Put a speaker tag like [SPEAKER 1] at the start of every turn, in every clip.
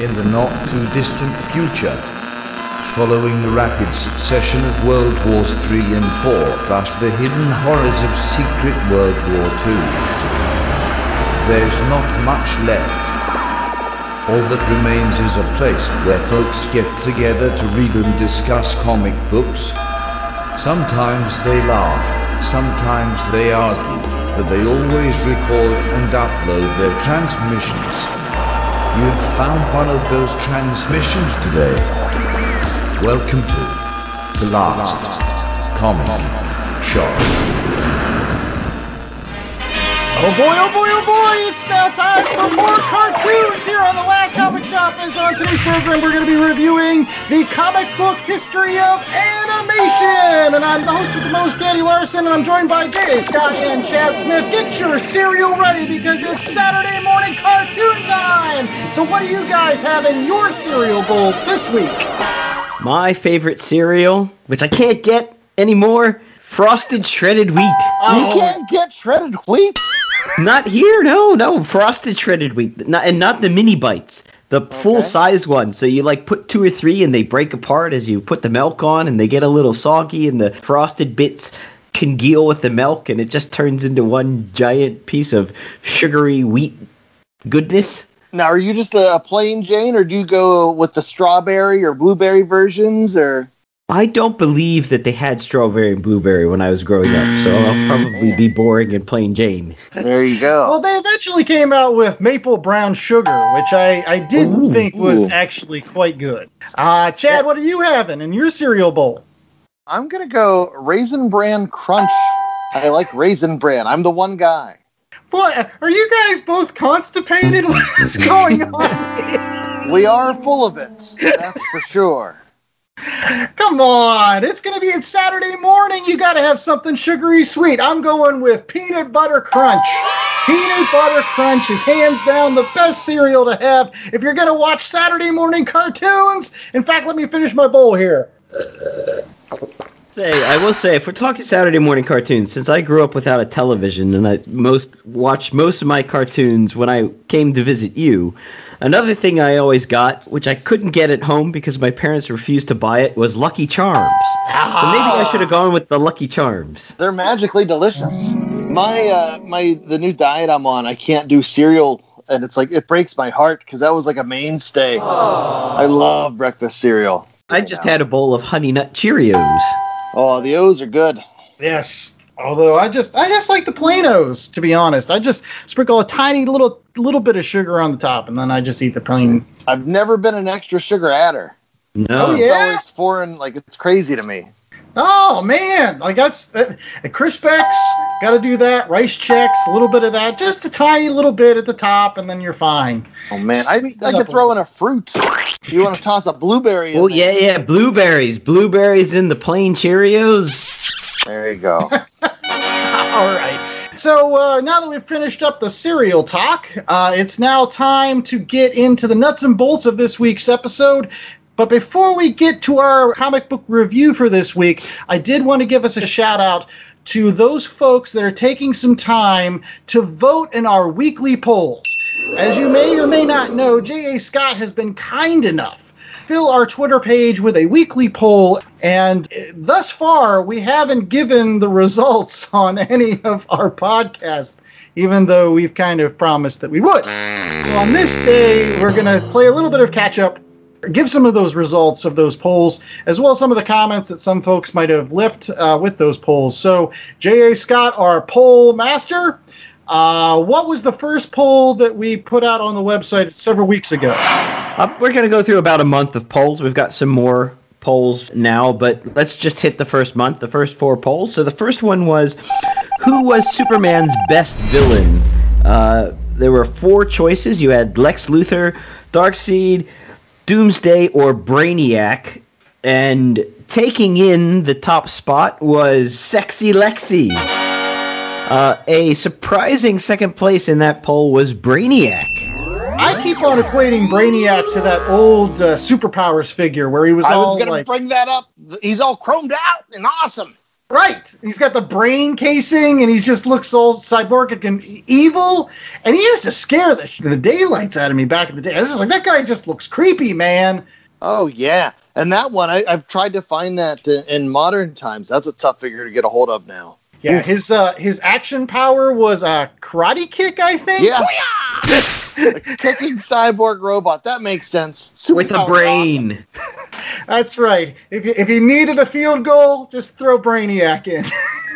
[SPEAKER 1] in the not too distant future, following the rapid succession of World Wars III and IV, plus the hidden horrors of Secret World War II. There's not much left. All that remains is a place where folks get together to read and discuss comic books. Sometimes they laugh, sometimes they argue, but they always record and upload their transmissions. You've found one of those transmissions today. Welcome to the last comic shop.
[SPEAKER 2] Oh boy, oh boy, oh boy, it's now time for more cartoons here on the Last Comic Shop. As on today's program, we're going to be reviewing the comic book history of animation. And I'm the host with the most, Andy Larson, and I'm joined by Jay Scott and Chad Smith. Get your cereal ready because it's Saturday morning cartoon time. So, what do you guys have in your cereal bowls this week?
[SPEAKER 3] My favorite cereal, which I can't get anymore, frosted shredded wheat.
[SPEAKER 2] Oh.
[SPEAKER 4] You can't get shredded wheat.
[SPEAKER 3] Not here, no, no, frosted shredded wheat, not, and not the mini bites, the full size ones. So you like put two or three, and they break apart as you put the milk on, and they get a little soggy, and the frosted bits congeal with the milk, and it just turns into one giant piece of sugary wheat goodness.
[SPEAKER 4] Now, are you just a plain Jane, or do you go with the strawberry or blueberry versions, or?
[SPEAKER 3] I don't believe that they had strawberry and blueberry when I was growing up, so I'll probably be boring and plain Jane.
[SPEAKER 4] There you go.
[SPEAKER 2] Well, they eventually came out with maple brown sugar, which I, I did
[SPEAKER 3] Ooh,
[SPEAKER 2] think was actually quite good. Uh, Chad, what are you having in your cereal bowl?
[SPEAKER 4] I'm gonna go raisin bran crunch. I like raisin bran. I'm the one guy.
[SPEAKER 2] Boy, are you guys both constipated? What is going on here?
[SPEAKER 4] We are full of it. That's for sure.
[SPEAKER 2] Come on, it's gonna be it's Saturday morning. You gotta have something sugary sweet. I'm going with peanut butter crunch. Peanut butter crunch is hands down the best cereal to have if you're gonna watch Saturday morning cartoons. In fact, let me finish my bowl here.
[SPEAKER 3] Say, I will say, if we're talking Saturday morning cartoons, since I grew up without a television and I most watched most of my cartoons when I came to visit you, another thing I always got, which I couldn't get at home because my parents refused to buy it, was Lucky Charms. So maybe I should have gone with the Lucky Charms.
[SPEAKER 4] They're magically delicious. My uh, my the new diet I'm on, I can't do cereal, and it's like it breaks my heart because that was like a mainstay. I love breakfast cereal.
[SPEAKER 3] I just had a bowl of Honey Nut Cheerios.
[SPEAKER 4] Oh, the O's are good.
[SPEAKER 2] Yes. Although I just I just like the plain O's, to be honest. I just sprinkle a tiny little little bit of sugar on the top and then I just eat the plain.
[SPEAKER 4] I've never been an extra sugar adder.
[SPEAKER 3] No.
[SPEAKER 2] Oh,
[SPEAKER 4] It's always foreign. Like it's crazy to me.
[SPEAKER 2] Oh man, I guess that uh, Crispix got to do that. Rice Chex, a little bit of that, just a tiny little bit at the top, and then you're fine.
[SPEAKER 4] Oh man, I,
[SPEAKER 2] Sweeten
[SPEAKER 4] I
[SPEAKER 2] it
[SPEAKER 4] could
[SPEAKER 2] up a
[SPEAKER 4] throw in a fruit. You want to toss a blueberry?
[SPEAKER 3] Oh
[SPEAKER 4] there?
[SPEAKER 3] yeah, yeah, blueberries, blueberries in the plain Cheerios.
[SPEAKER 4] There you go.
[SPEAKER 2] All right. So uh, now that we've finished up the cereal talk, uh, it's now time to get into the nuts and bolts of this week's episode. But before we get to our comic book review for this week, I did want to give us a shout out to those folks that are taking some time to vote in our weekly polls. As you may or may not know, J.A. Scott has been kind enough fill our Twitter page with a weekly poll, and uh, thus far we haven't given the results on any of our podcasts, even though we've kind of promised that we would. So on this day, we're going to play a little bit of catch up, give some of those results of those polls, as well as some of the comments that some folks might have left uh, with those polls. So, J.A. Scott, our poll master. Uh, what was the first poll that we put out on the website several weeks ago?
[SPEAKER 3] Uh, we're going to go through about a month of polls. We've got some more polls now, but let's just hit the first month, the first four polls. So the first one was who was Superman's best villain? Uh, there were four choices. You had Lex Luthor, Darkseid, Doomsday, or Brainiac. And taking in the top spot was Sexy Lexi. Uh, a surprising second place in that poll was Brainiac.
[SPEAKER 2] I keep on equating Brainiac to that old uh, superpowers figure where he was
[SPEAKER 4] I
[SPEAKER 2] all
[SPEAKER 4] was gonna bring that up. He's all chromed out and awesome.
[SPEAKER 2] Right. He's got the brain casing, and he just looks all cyborgic and evil. And he used to scare the, the daylights out of me back in the day. I was just like, that guy just looks creepy, man.
[SPEAKER 4] Oh yeah, and that one I, I've tried to find that in, in modern times. That's a tough figure to get a hold of now.
[SPEAKER 2] Yeah, his uh, his action power was a karate kick, I think.
[SPEAKER 4] Yeah. Kicking cyborg robot. That makes sense.
[SPEAKER 3] With a
[SPEAKER 4] Superpower
[SPEAKER 3] brain.
[SPEAKER 2] That's right. If you, if you needed a field goal, just throw Brainiac in.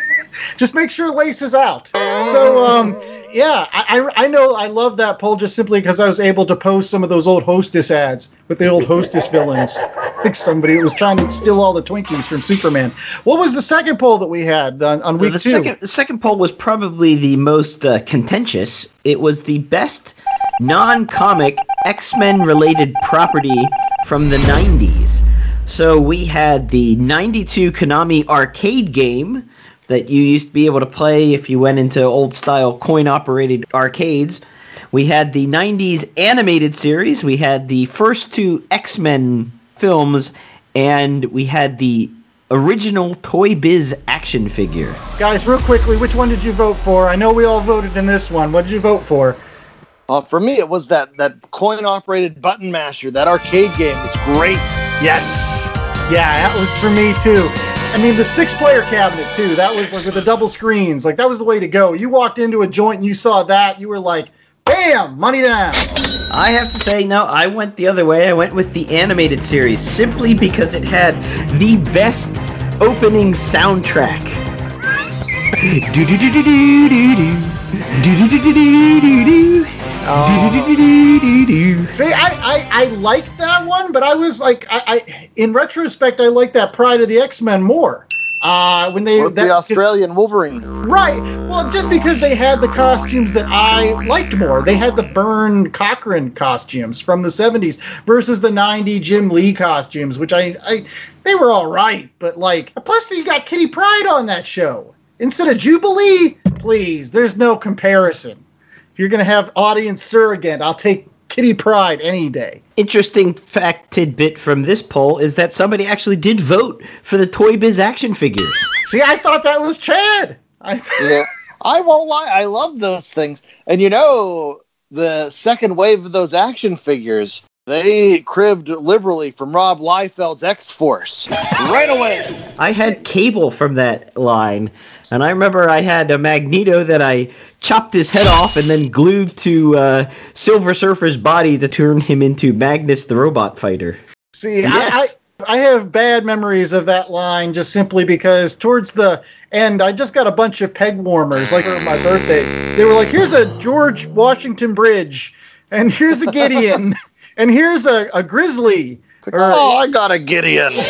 [SPEAKER 2] just make sure Lace is out. So, um, yeah, I, I, I know I love that poll just simply because I was able to post some of those old Hostess ads with the old Hostess villains. Like somebody was trying to steal all the Twinkies from Superman. What was the second poll that we had on, on
[SPEAKER 3] So
[SPEAKER 2] week
[SPEAKER 3] the
[SPEAKER 2] two?
[SPEAKER 3] second the second poll was probably the most uh, contentious. It was the best non-comic X-Men related property from the 90s. So we had the 92 Konami arcade game that you used to be able to play if you went into old style coin operated arcades. We had the 90s animated series, we had the first two X-Men films and we had the original Toy Biz action figure.
[SPEAKER 2] Guys, real quickly, which one did you vote for? I know we all voted in this one. What did you vote for?
[SPEAKER 4] Uh, for me, it was that that coin operated button masher. That arcade game was great.
[SPEAKER 2] Yes. Yeah, that was for me too. I mean, the six-player cabinet too. That was like with the double screens. Like that was the way to go. You walked into a joint and you saw that, you were like, "Bam, money down."
[SPEAKER 3] I have to say, no, I went the other way. I went with the animated series simply because it had the best opening soundtrack.
[SPEAKER 2] See, I, I, I liked that one, but I was like, I, I in retrospect, I like that Pryde of the X Men more. Uh, when they
[SPEAKER 4] With
[SPEAKER 2] that,
[SPEAKER 4] the
[SPEAKER 2] 'cause-
[SPEAKER 4] Australian Wolverine.
[SPEAKER 2] Right. Well, just because they had the costumes that I liked more. They had the Byrne Cockrum costumes from the 70s versus the 90 Jim Lee costumes, which I, I they were all right, but like plus you got Kitty Pryde on that show. Instead of Jubilee, please, there's no comparison. If you're going to have audience surrogate, I'll take Kitty Pryde any day.
[SPEAKER 3] Interesting fact tidbit from this poll is that somebody actually did vote for the Toy Biz action figures.
[SPEAKER 2] See, I thought that was Chad. I
[SPEAKER 4] Yeah. I won't lie. I love those things. And you know, the second wave of those action figures, they cribbed liberally from Rob Liefeld's X Force right away.
[SPEAKER 3] I had cable from that line, and I remember I had a Magneto that I chopped his head off and then glued to uh, Silver Surfer's body to turn him into Magnus the Robot Fighter.
[SPEAKER 2] See,
[SPEAKER 3] Yes.
[SPEAKER 2] I, I I have bad memories of that line just simply because towards the end, I just got a bunch of peg warmers, like for my birthday. They were like, "Here's a George Washington Bridge, and here's a Gideon, and here's a, a Grizzly."
[SPEAKER 4] It's like, oh, I got a Gideon.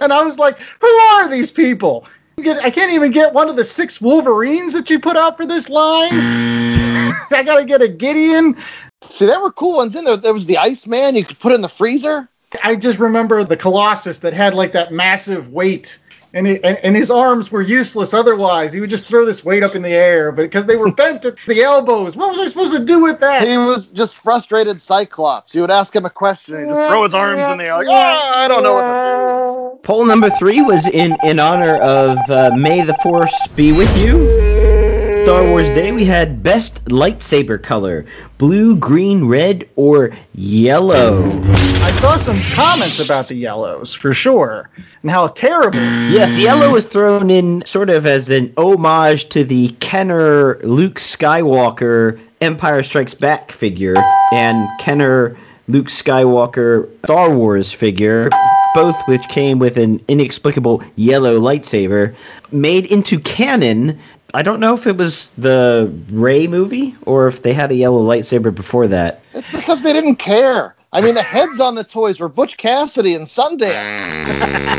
[SPEAKER 2] And I was like, "Who are these people?" I can't even get one of the six Wolverines that you put out for this line. Mm. I gotta get a Gideon.
[SPEAKER 4] See, there were cool ones in there. There was the Iceman you could put in the freezer.
[SPEAKER 2] I just remember the Colossus that had like that massive weight, and, he, and and his arms were useless otherwise. He would just throw this weight up in the air, but because they were bent at the elbows, what was I supposed to do with that?
[SPEAKER 4] He was just frustrated Cyclops. You would ask him a question and he'd just throw his arms in the air like, oh, I don't know what to do.
[SPEAKER 3] Poll number three was in, in honor of uh, May the Force be with you. Star Wars Day, we had best lightsaber color blue, green, red, or yellow.
[SPEAKER 2] I saw some comments about the yellows for sure, and how terrible.
[SPEAKER 3] Yes, yellow was thrown in sort of as an homage to the Kenner Luke Skywalker Empire Strikes Back figure and Kenner Luke Skywalker Star Wars figure, both which came with an inexplicable yellow lightsaber, made into canon. I don't know if it was the Rey movie or if they had a yellow lightsaber before that.
[SPEAKER 4] It's because they didn't care. I mean, the heads on the toys were Butch Cassidy and Sundance.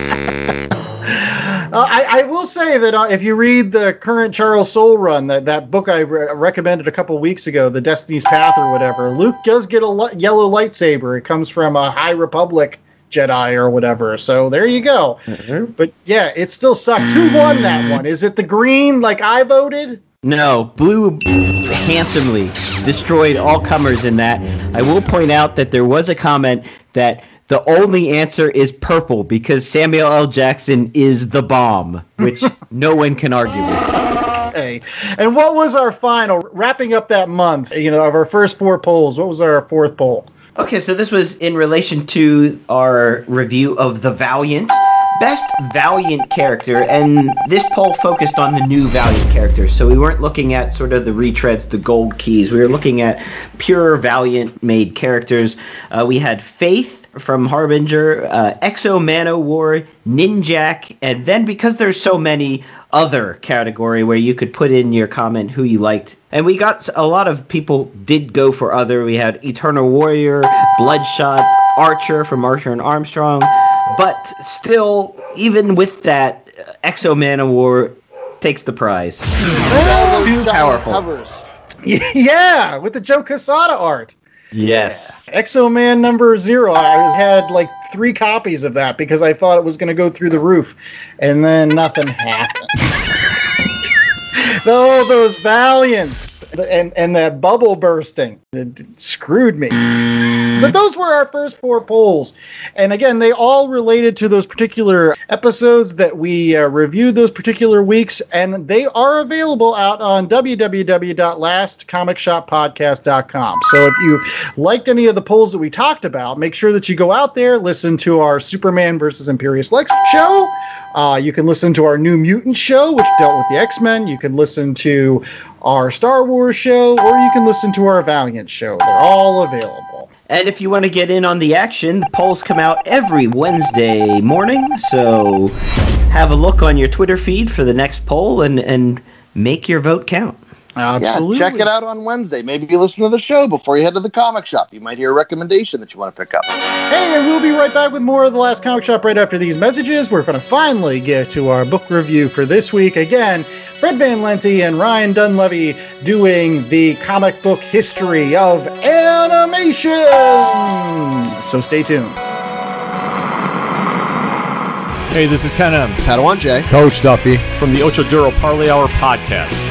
[SPEAKER 2] Uh, I, I will say that uh, if you read the current Charles Soule run, that, that book I re- recommended a couple weeks ago, The Destiny's Path or whatever, Luke does get a li- yellow lightsaber. It comes from a High Republic Jedi or whatever. So there you go. Mm-hmm. But yeah, it still sucks. Who won that one? Is it the green like I voted?
[SPEAKER 3] No, Blue handsomely destroyed all comers in that. I will point out that there was a comment that The only answer is purple because Samuel L. Jackson is the bomb, which no one can argue with.
[SPEAKER 2] Okay. And what was our final wrapping up that month? You know, of our first four polls. What was our fourth poll?
[SPEAKER 3] Okay, so this was in relation to our review of The Valiant. Best Valiant character, and this poll focused on the new Valiant characters. So we weren't looking at sort of the retreads, the gold keys. We were looking at pure Valiant made characters. Uh, we had Faith from Harbinger, uh, X-O Manowar, Ninjak, and then because there's so many, other category where you could put in your comment who you liked. And we got a lot of people did go for other. We had Eternal Warrior, Bloodshot, Archer from Archer and Armstrong. But still, even with that, uh, X-O Manowar takes the prize.
[SPEAKER 4] Too
[SPEAKER 3] powerful.
[SPEAKER 4] Covers.
[SPEAKER 2] yeah, with the Joe Quesada art.
[SPEAKER 3] Yes.
[SPEAKER 2] Exo Man number zero. I had like three copies of that because I thought it was going to go through the roof, and then nothing happened. oh, those Valiants and and that bubble bursting it, screwed me. But those were our first four polls, and again, they all related to those particular episodes that we uh, reviewed those particular weeks, and they are available out on www.lastcomicshoppodcast.com. So if you liked any of the polls that we talked about, make sure that you go out there, listen to our Superman versus Imperious Lex show. Uh, you can listen to our New Mutant show, which dealt with the X Men. You can listen to our Star Wars show, or you can listen to our Valiant show. They're all available.
[SPEAKER 3] And if you want to get in on the action, the polls come out every Wednesday morning. So have a look on your Twitter feed for the next poll and, and make your vote count.
[SPEAKER 2] Absolutely.
[SPEAKER 4] Yeah, check it out on Wednesday. Maybe you listen to the show before you head to the comic shop. You might hear a recommendation that you want to pick up.
[SPEAKER 2] Hey, and we'll be right back with more of the last comic shop right after these messages. We're going to finally get to our book review for this week. Again, Fred Van Lente and Ryan Dunleavy doing the comic book history of animation. So stay tuned.
[SPEAKER 5] Hey, this is Ken M.
[SPEAKER 4] Padawan J.
[SPEAKER 6] Coach Duffy.
[SPEAKER 5] from the Ocho Duro Parlay Hour podcast.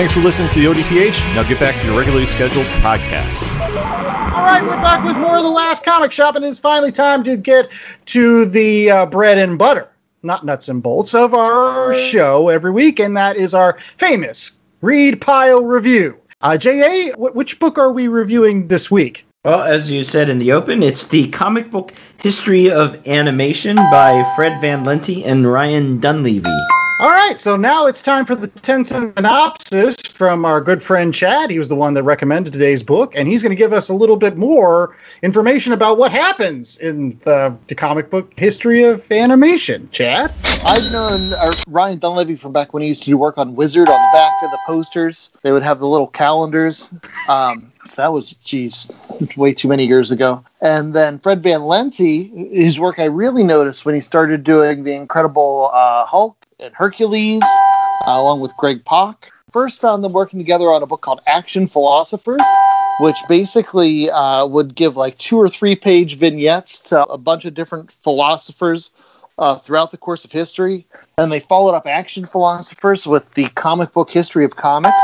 [SPEAKER 5] Thanks for listening to the ODPH. Now get back to your regularly scheduled podcast.
[SPEAKER 2] All right, we're back with more of the last comic shop, and it's finally time to get to the uh, bread and butter, not nuts and bolts, of our show every week, and that is our famous Read Pile review. Uh, J.A., wh- which book are we reviewing this week?
[SPEAKER 3] Well, as you said in the open, it's the comic book history of animation by Fred Van Lente and Ryan Dunleavy.
[SPEAKER 2] All right, so now it's time for the 10 synopsis from our good friend Chad. He was the one that recommended today's book, and he's going to give us a little bit more information about what happens in the, the comic book history of animation. Chad?
[SPEAKER 4] I've known uh, Ryan Dunleavy from back when he used to do work on Wizard on the back of the posters. They would have the little calendars. Um, that was, geez, way too many years ago. And then Fred Van Lente, his work I really noticed when he started doing the Incredible uh, Hulk and Hercules, uh, along with Greg Pak. First found them working together on a book called Action Philosophers, which basically uh, would give like two or three page vignettes to a bunch of different philosophers uh, throughout the course of history. And they followed up Action Philosophers with the comic book history of comics,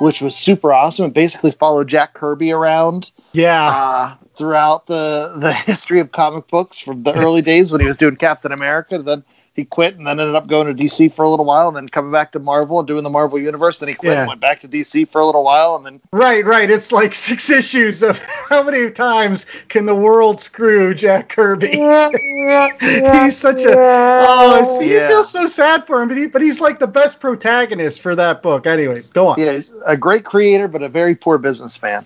[SPEAKER 4] which was super awesome. It basically followed Jack Kirby around
[SPEAKER 2] Yeah.
[SPEAKER 4] uh, throughout the, the history of comic books from the early days when he was doing Captain America. Then he quit and then ended up going to DC for a little while and then coming back to Marvel and doing the Marvel Universe. Then he quit
[SPEAKER 2] Yeah.
[SPEAKER 4] and went back to DC for a little while. And then
[SPEAKER 2] Right, right. It's like six issues of how many times can the world screw Jack Kirby? he's such a oh, see, you
[SPEAKER 4] Yeah.
[SPEAKER 2] feel so sad for him, but he but he's like the best protagonist for that book. Anyways, go on.
[SPEAKER 4] Yeah, he's a great creator, but a very poor businessman.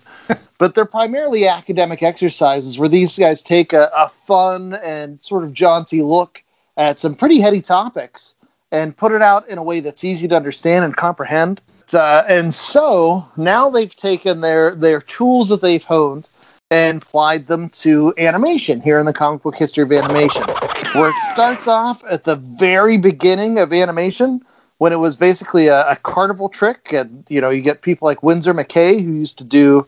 [SPEAKER 4] but they're primarily academic exercises where these guys take a, a fun and sort of jaunty look at some pretty heady topics and put it out in a way that's easy to understand and comprehend. Uh, and so now they've taken their their tools that they've honed and applied them to animation here in the comic book history of animation, where it starts off at the very beginning of animation when it was basically a, a carnival trick, and you know you get people like Winsor McCay who used to do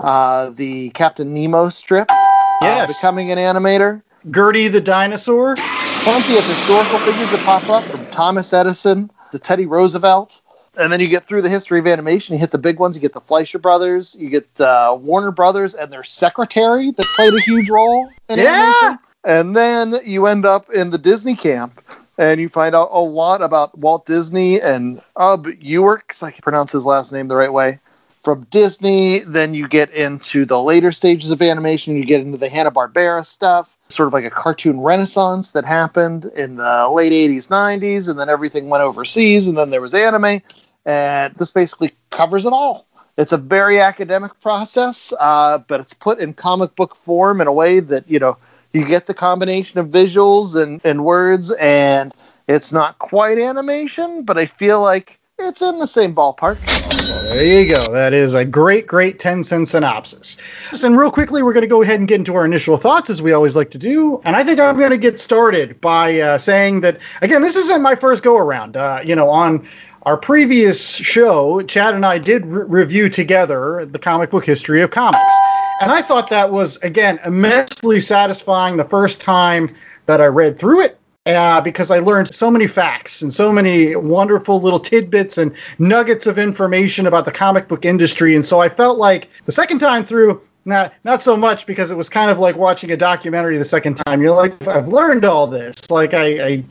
[SPEAKER 4] uh, the Captain Nemo strip,
[SPEAKER 2] Yes.
[SPEAKER 4] uh, becoming an animator.
[SPEAKER 2] Gertie the dinosaur.
[SPEAKER 4] Plenty of historical figures that pop up from Thomas Edison to Teddy Roosevelt. And then you get through the history of animation. You hit the big ones. You get the Fleischer brothers. You get uh, Warner Brothers and their secretary that played a huge role in
[SPEAKER 2] Yeah.
[SPEAKER 4] animation. And then you end up in the Disney camp, and you find out a lot about Walt Disney and Ub Iwerks. I can pronounce his last name the right way. From Disney, then you get into the later stages of animation. You get into the Hanna Barbera stuff, sort of like a cartoon renaissance that happened in the late 80s, 90s, and then everything went overseas, and then there was anime. And this basically covers it all. It's a very academic process, uh, but it's put in comic book form in a way that, you know, you get the combination of visuals and, and words, and it's not quite animation, but I feel like it's in the same ballpark.
[SPEAKER 2] There you go. That is a great, great 10 cent synopsis. And real quickly, we're going to go ahead and get into our initial thoughts, as we always like to do. And I think I'm going to get started by uh, saying that, again, this isn't my first go around. Uh, you know, on our previous show, Chad and I did re- review together the comic book history of comics. And I thought that was, again, immensely satisfying the first time that I read through it uh, because I learned so many facts and so many wonderful little tidbits and nuggets of information about the comic book industry. And so I felt like the second time through, not not so much because it was kind of like watching a documentary the second time. You're like, I've learned all this. Like I. I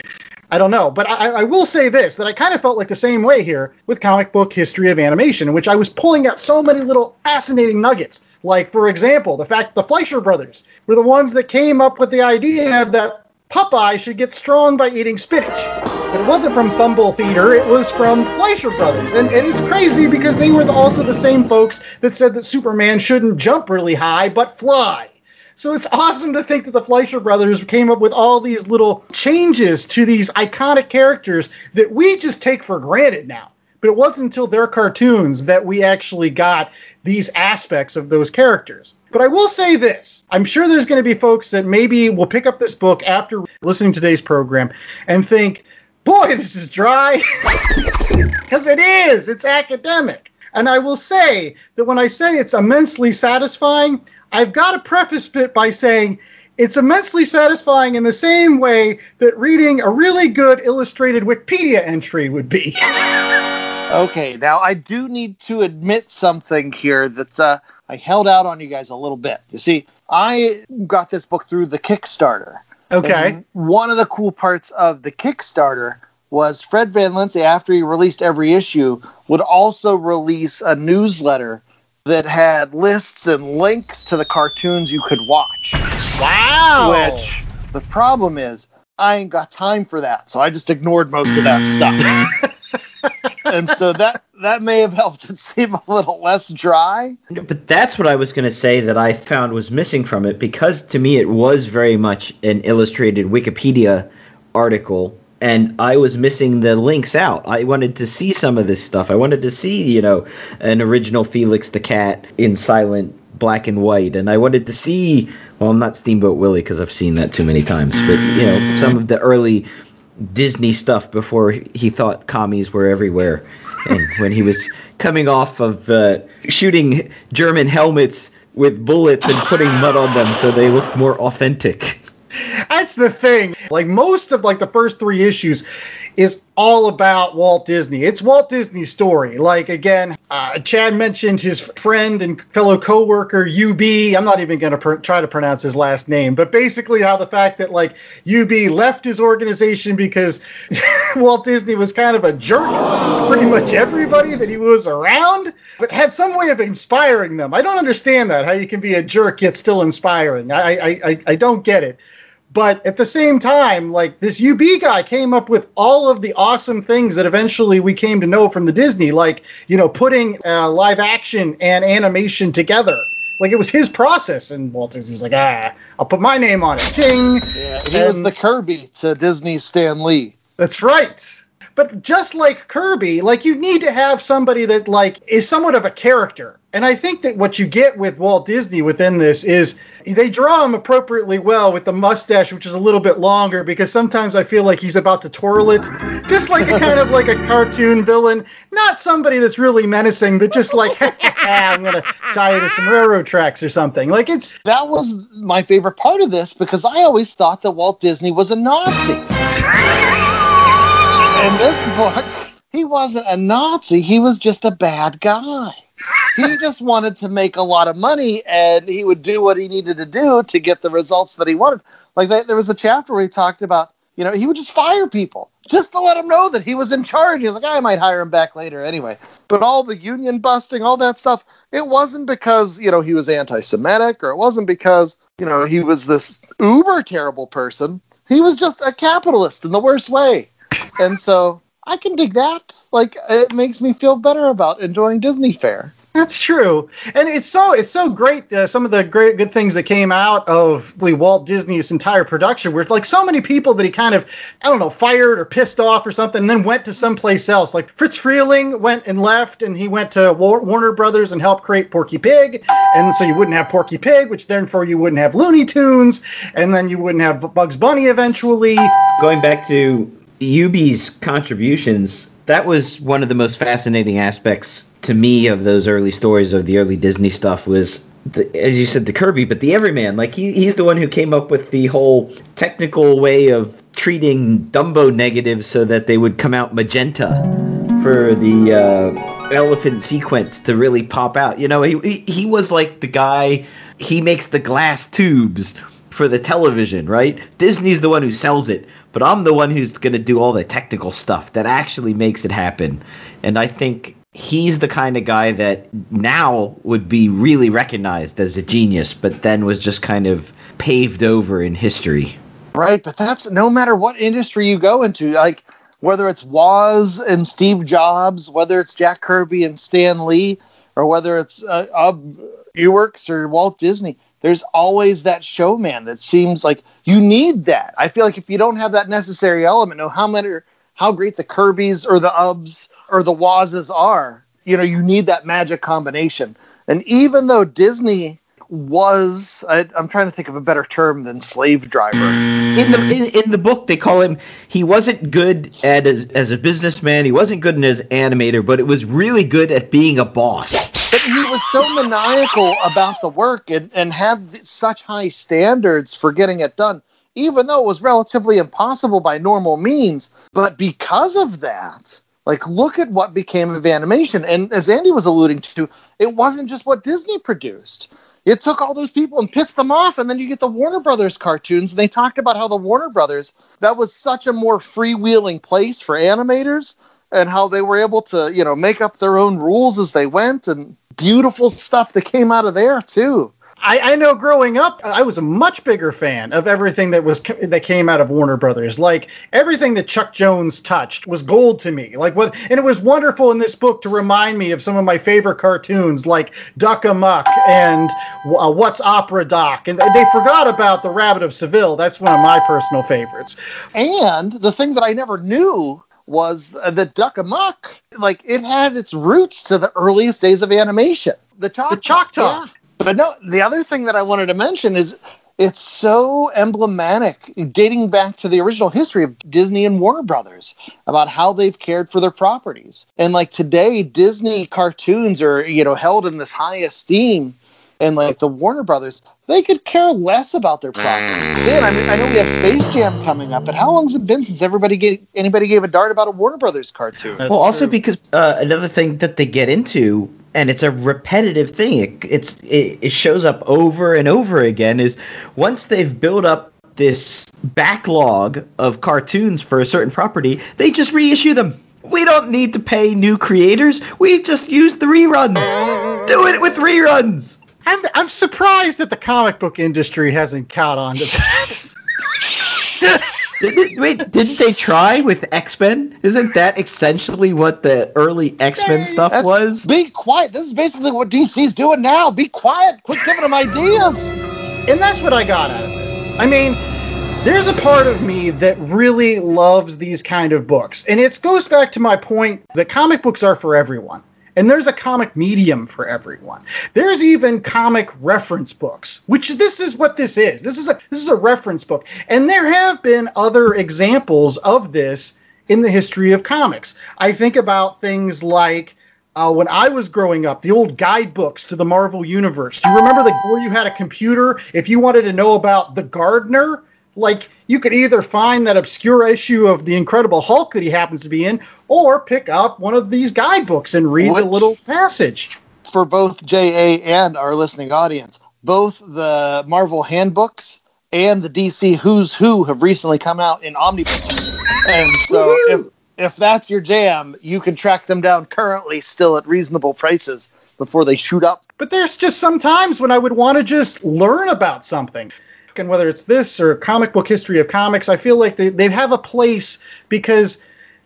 [SPEAKER 2] I don't know, but I, I will say this that I kind of felt like the same way here with comic book history of animation, in which I was pulling out so many little fascinating nuggets. Like, for example, the fact the Fleischer brothers were the ones that came up with the idea that Popeye should get strong by eating spinach. But it wasn't from Thimble Theater, it was from Fleischer Brothers. And, and it's crazy because they were also the same folks that said that Superman shouldn't jump really high, but fly. So it's awesome to think that the Fleischer brothers came up with all these little changes to these iconic characters that we just take for granted now. But it wasn't until their cartoons that we actually got these aspects of those characters. But I will say this I'm sure there's going to be folks that maybe will pick up this book after listening to today's program and think, boy, this is dry. Because it is, it's academic. And I will say that when I say it's immensely satisfying, I've got to preface it by saying it's immensely satisfying in the same way that reading a really good illustrated Wikipedia entry would be.
[SPEAKER 4] Okay, now I do need to admit something here that uh, I held out on you guys a little bit. You see, I got this book through the Kickstarter.
[SPEAKER 2] Okay.
[SPEAKER 4] And one of the cool parts of the Kickstarter was Fred Van Lente, after he released every issue, would also release a newsletter that had lists and links to the cartoons you could watch.
[SPEAKER 2] Wow.
[SPEAKER 4] Which the problem is, I ain't got time for that, so I just ignored most of that stuff. and so that that may have helped it seem a little less dry.
[SPEAKER 3] But that's what I was going to say that I found was missing from it because to me it was very much an illustrated Wikipedia article and I was missing the links out. I wanted to see some of this stuff. I wanted to see, you know, an original Felix the Cat in silent black and white and I wanted to see well, I'm not Steamboat Willie because I've seen that too many times, but you know, some of the early Disney stuff before he thought commies were everywhere, and when he was coming off of uh, shooting German helmets with bullets and putting mud on them so they looked more authentic.
[SPEAKER 2] That's the thing. Like most of like the first three issues is all about Walt Disney. It's Walt Disney's story. Like again, uh, Chad mentioned his friend and fellow coworker UB. I'm not even going to pr- try to pronounce his last name, but basically how the fact that like UB left his organization because Walt Disney was kind of a jerk to pretty much everybody that he was around, but had some way of inspiring them. I don't understand that how you can be a jerk yet still inspiring. I I I, I don't get it. But at the same time, like this UB guy came up with all of the awesome things that eventually we came to know from the Disney, like, you know, putting uh, live action and animation together. Like it was his process. And Walt Disney's like, ah, I'll put my name on it. Ching.
[SPEAKER 4] Yeah, he was the Kirby to Disney's Stan Lee.
[SPEAKER 2] That's right. But just like Kirby, like you need to have somebody that like is somewhat of a character And I think that what you get with Walt Disney within this is they draw him appropriately well with the mustache, which is a little bit longer, because sometimes I feel like he's about to twirl it, just like a kind of like a cartoon villain, not somebody that's really menacing, but just like ah, I'm gonna tie you to some railroad tracks or something. Like it's
[SPEAKER 4] That was my favorite part of this because I always thought that Walt Disney was a Nazi. In this book, he wasn't a Nazi, he was just a bad guy. He just wanted to make a lot of money and he would do what he needed to do to get the results that he wanted. Like there was a chapter where he talked about, you know, he would just fire people just to let them know that he was in charge. He's like, I might hire him back later anyway. But all the union busting, all that stuff, it wasn't because, you know, he was anti Semitic or it wasn't because, you know, he was this uber terrible person. He was just a capitalist in the worst way. And so I can dig that. Like, it makes me feel better about enjoying Disney Fare.
[SPEAKER 2] That's true, and it's so it's so great. Uh, some of the great good things that came out of really Walt Disney's entire production were like so many people that he kind of I don't know fired or pissed off or something, and then went to someplace else. Like Friz Freleng went and left, and he went to War- Warner Brothers and helped create Porky Pig, and so you wouldn't have Porky Pig, which therefore you wouldn't have Looney Tunes, and then you wouldn't have Bugs Bunny eventually.
[SPEAKER 3] Going back to Yubi's contributions, that was one of the most fascinating aspects to me of those early stories of the early Disney stuff was the, as you said the Kirby, but the everyman. Like he, he's the one who came up with the whole technical way of treating Dumbo negatives so that they would come out magenta for the uh, elephant sequence to really pop out. You know, he, he was like the guy. He makes the glass tubes for the television, right? Disney's the one who sells it, but I'm the one who's going to do all the technical stuff that actually makes it happen. And I think he's the kind of guy that now would be really recognized as a genius, but then was just kind of paved over in history.
[SPEAKER 4] Right, but that's no matter what industry you go into, like whether it's Woz and Steve Jobs, whether it's Jack Kirby and Stan Lee, or whether it's uh, Ub Iwerks or Walt Disney, there's always that showman that seems like you need that. I feel like if you don't have that necessary element, no how many how great the Kirbys or the Ubs or the Wozes are, you know, you need that magic combination. And even though Disney was I, I'm trying to think of a better term than slave driver.
[SPEAKER 3] In the in, in the book, they call him. He wasn't good at as, as a businessman. He wasn't good as an animator, but it was really good at being a boss.
[SPEAKER 4] But he was so maniacal about the work and, and had such high standards for getting it done, even though it was relatively impossible by normal means. But because of that, like, look at what became of animation. And as Andy was alluding to, it wasn't just what Disney produced. It took all those people and pissed them off, and then you get the Warner Brothers cartoons. And they talked about how the Warner Brothers that was such a more freewheeling place for animators, and how they were able to, you know, make up their own rules as they went, and beautiful stuff that came out of there too.
[SPEAKER 2] I, I know growing up, I was a much bigger fan of everything that was that came out of Warner Brothers. Like everything that Chuck Jones touched was gold to me. Like what, and it was wonderful in this book to remind me of some of my favorite cartoons, like Duck Amuck and uh, What's Opera Doc. And they forgot about the Rabbit of Seville. That's one of my personal favorites.
[SPEAKER 4] And the thing that I never knew was the Duck Amuck, like it had its roots to the earliest days of animation. The Choctaw.
[SPEAKER 2] The Choctaw.
[SPEAKER 4] Yeah. But no, the other thing that I wanted to mention is it's so emblematic, dating back to the original history of Disney and Warner Brothers about how they've cared for their properties. And like today, Disney cartoons are, you know, held in this high esteem. And like the Warner Brothers, they could care less about their properties. Man, I, mean, I know we have Space Jam coming up, but how long has it been since everybody gave, anybody gave a dart about a Warner Brothers cartoon?
[SPEAKER 2] That's
[SPEAKER 3] well, also
[SPEAKER 2] true.
[SPEAKER 3] because uh, another thing that they get into, and it's a repetitive thing. It, it's it, it shows up over and over again. Is once they've built up this backlog of cartoons for a certain property, they just reissue them. We don't need to pay new creators. We just use the reruns. Do it with reruns.
[SPEAKER 2] I'm, I'm surprised that the comic book industry hasn't caught on to that.
[SPEAKER 3] Didn't, wait, didn't they try with X Men? Isn't that essentially what the early X Men stuff
[SPEAKER 4] That's-
[SPEAKER 3] was?
[SPEAKER 4] Be quiet. This is basically what DC's doing now. Be quiet. Quit giving them ideas.
[SPEAKER 2] and that's what I got out of this. I mean, there's a part of me that really loves these kind of books, and it goes back to my point that comic books are for everyone. And there's a comic medium for everyone. There's even comic reference books, which this is what this is. This is a this is a reference book. And there have been other examples of this in the history of comics. I think about things like uh, when I was growing up, the old guidebooks to the Marvel Universe. Do you remember the where you had a computer? If you wanted to know about the Gardener, like you could either find that obscure issue of the Incredible Hulk that he happens to be in, or pick up one of these guidebooks and read
[SPEAKER 4] Which-
[SPEAKER 2] the little passage.
[SPEAKER 4] For both JA and our listening audience, both the Marvel handbooks and the DC Who's Who have recently come out in omnibus. And so if if that's your jam, you can track them down currently still at reasonable prices before they shoot up.
[SPEAKER 2] But there's just some times when I would want to just learn about something. And whether it's this or comic book history of comics, I feel like they, they have a place because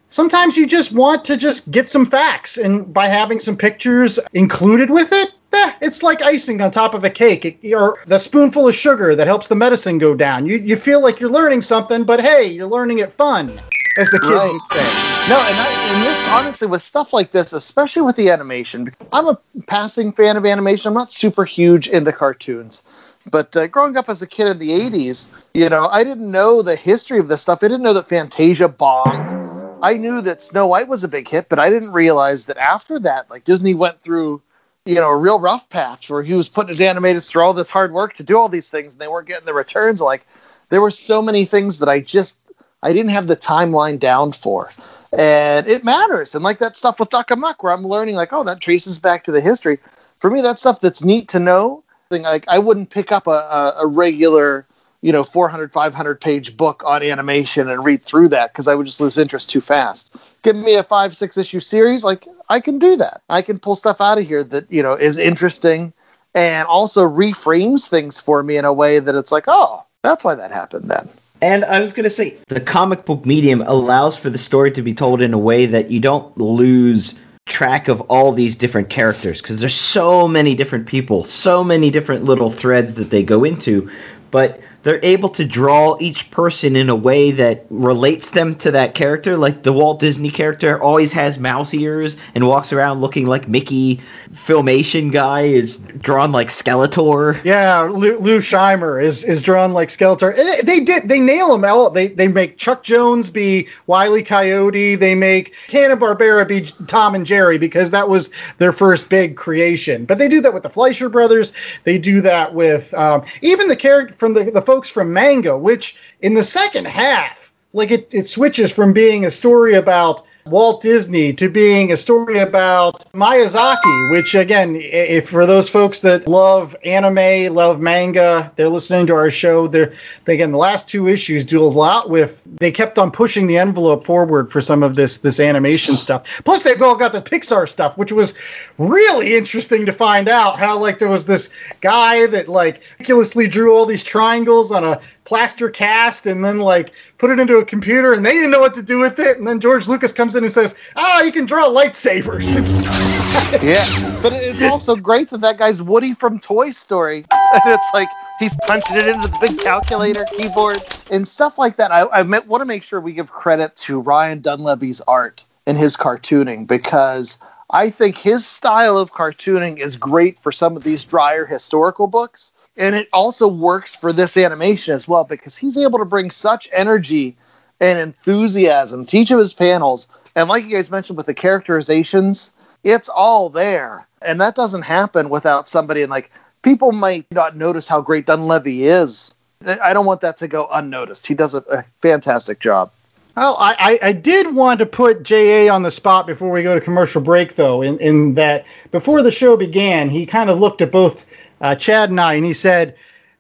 [SPEAKER 2] sometimes you just want to just get some facts. And by having some pictures included with it, eh, it's like icing on top of a cake it, or the spoonful of sugar that helps the medicine go down. You, you feel like you're learning something, but hey, you're learning it fun, as the kids
[SPEAKER 4] Right.
[SPEAKER 2] would say.
[SPEAKER 4] No, and, I, and this honestly with stuff like this, especially with the animation, I'm a passing fan of animation. I'm not super huge into cartoons, but uh, growing up as a kid in the '80s, you know, I didn't know the history of this stuff. I didn't know that Fantasia bombed. I knew that Snow White was a big hit, but I didn't realize that after that, like Disney went through, you know, a real rough patch where he was putting his animators through all this hard work to do all these things, and they weren't getting the returns. Like there were so many things that I just I didn't have the timeline down for. And it matters. And like that stuff with Duck Amuck, where I'm learning, like, oh, that traces back to the history. For me, that's stuff that's neat to know. Thing like I wouldn't pick up a, a, regular, you know, 400, 500 page book on animation and read through that because I would just lose interest too fast. Give me a five, six issue series, like I can do that. I can pull stuff out of here that you know is interesting and also reframes things for me in a way that it's like, oh, that's why that happened then.
[SPEAKER 3] And I was going to say, the comic book medium allows for the story to be told in a way that you don't lose track of all these different characters because there's so many different people, so many different little threads that they go into, but they're able to draw each person in a way that relates them to that character. Like the Walt Disney character always has mouse ears and walks around looking like Mickey. Filmation guy is drawn like Skeletor.
[SPEAKER 2] Yeah, Lou, Lou Scheimer is is drawn like Skeletor. Eh, They did they nail him out. They they make Chuck Jones be Wile E. Coyote. They make Hanna Barbera be Tom and Jerry because that was their first big creation. But they do that with the Fleischer brothers. They do that with um, even the character from the the folks from Manga, which in the second half, like it it switches from being a story about Walt Disney to being a story about Miyazaki, which again, if for those folks that love anime, love manga, they're listening to our show. They're they, again the last two issues do a lot with. They kept on pushing the envelope forward for some of this this animation stuff. Plus, they've all got the Pixar stuff, which was really interesting to find out how like there was this guy that like ridiculously drew all these triangles on a plaster cast and then like put it into a computer and they didn't know what to do with it. And then George Lucas comes in and says ah you can draw lightsabers. It's
[SPEAKER 4] Yeah, but it's also great that that guy's Woody from Toy Story, and it's like he's punching it into the big calculator keyboard and stuff like that. I, I want to make sure we give credit to Ryan Dunleavy's art and his cartooning because I think his style of cartooning is great for some of these drier historical books, and it also works for this animation as well because he's able to bring such energy and enthusiasm to each of his panels. And like you guys mentioned with the characterizations, it's all there. And that doesn't happen without somebody and like people might not notice how great Dunleavy is. I don't want that to go unnoticed. He does a, a fantastic job.
[SPEAKER 2] Well, I, I, I did want to put JA on the spot before we go to commercial break, though, in, in that before the show began, he kind of looked at both uh, Chad and I and he said,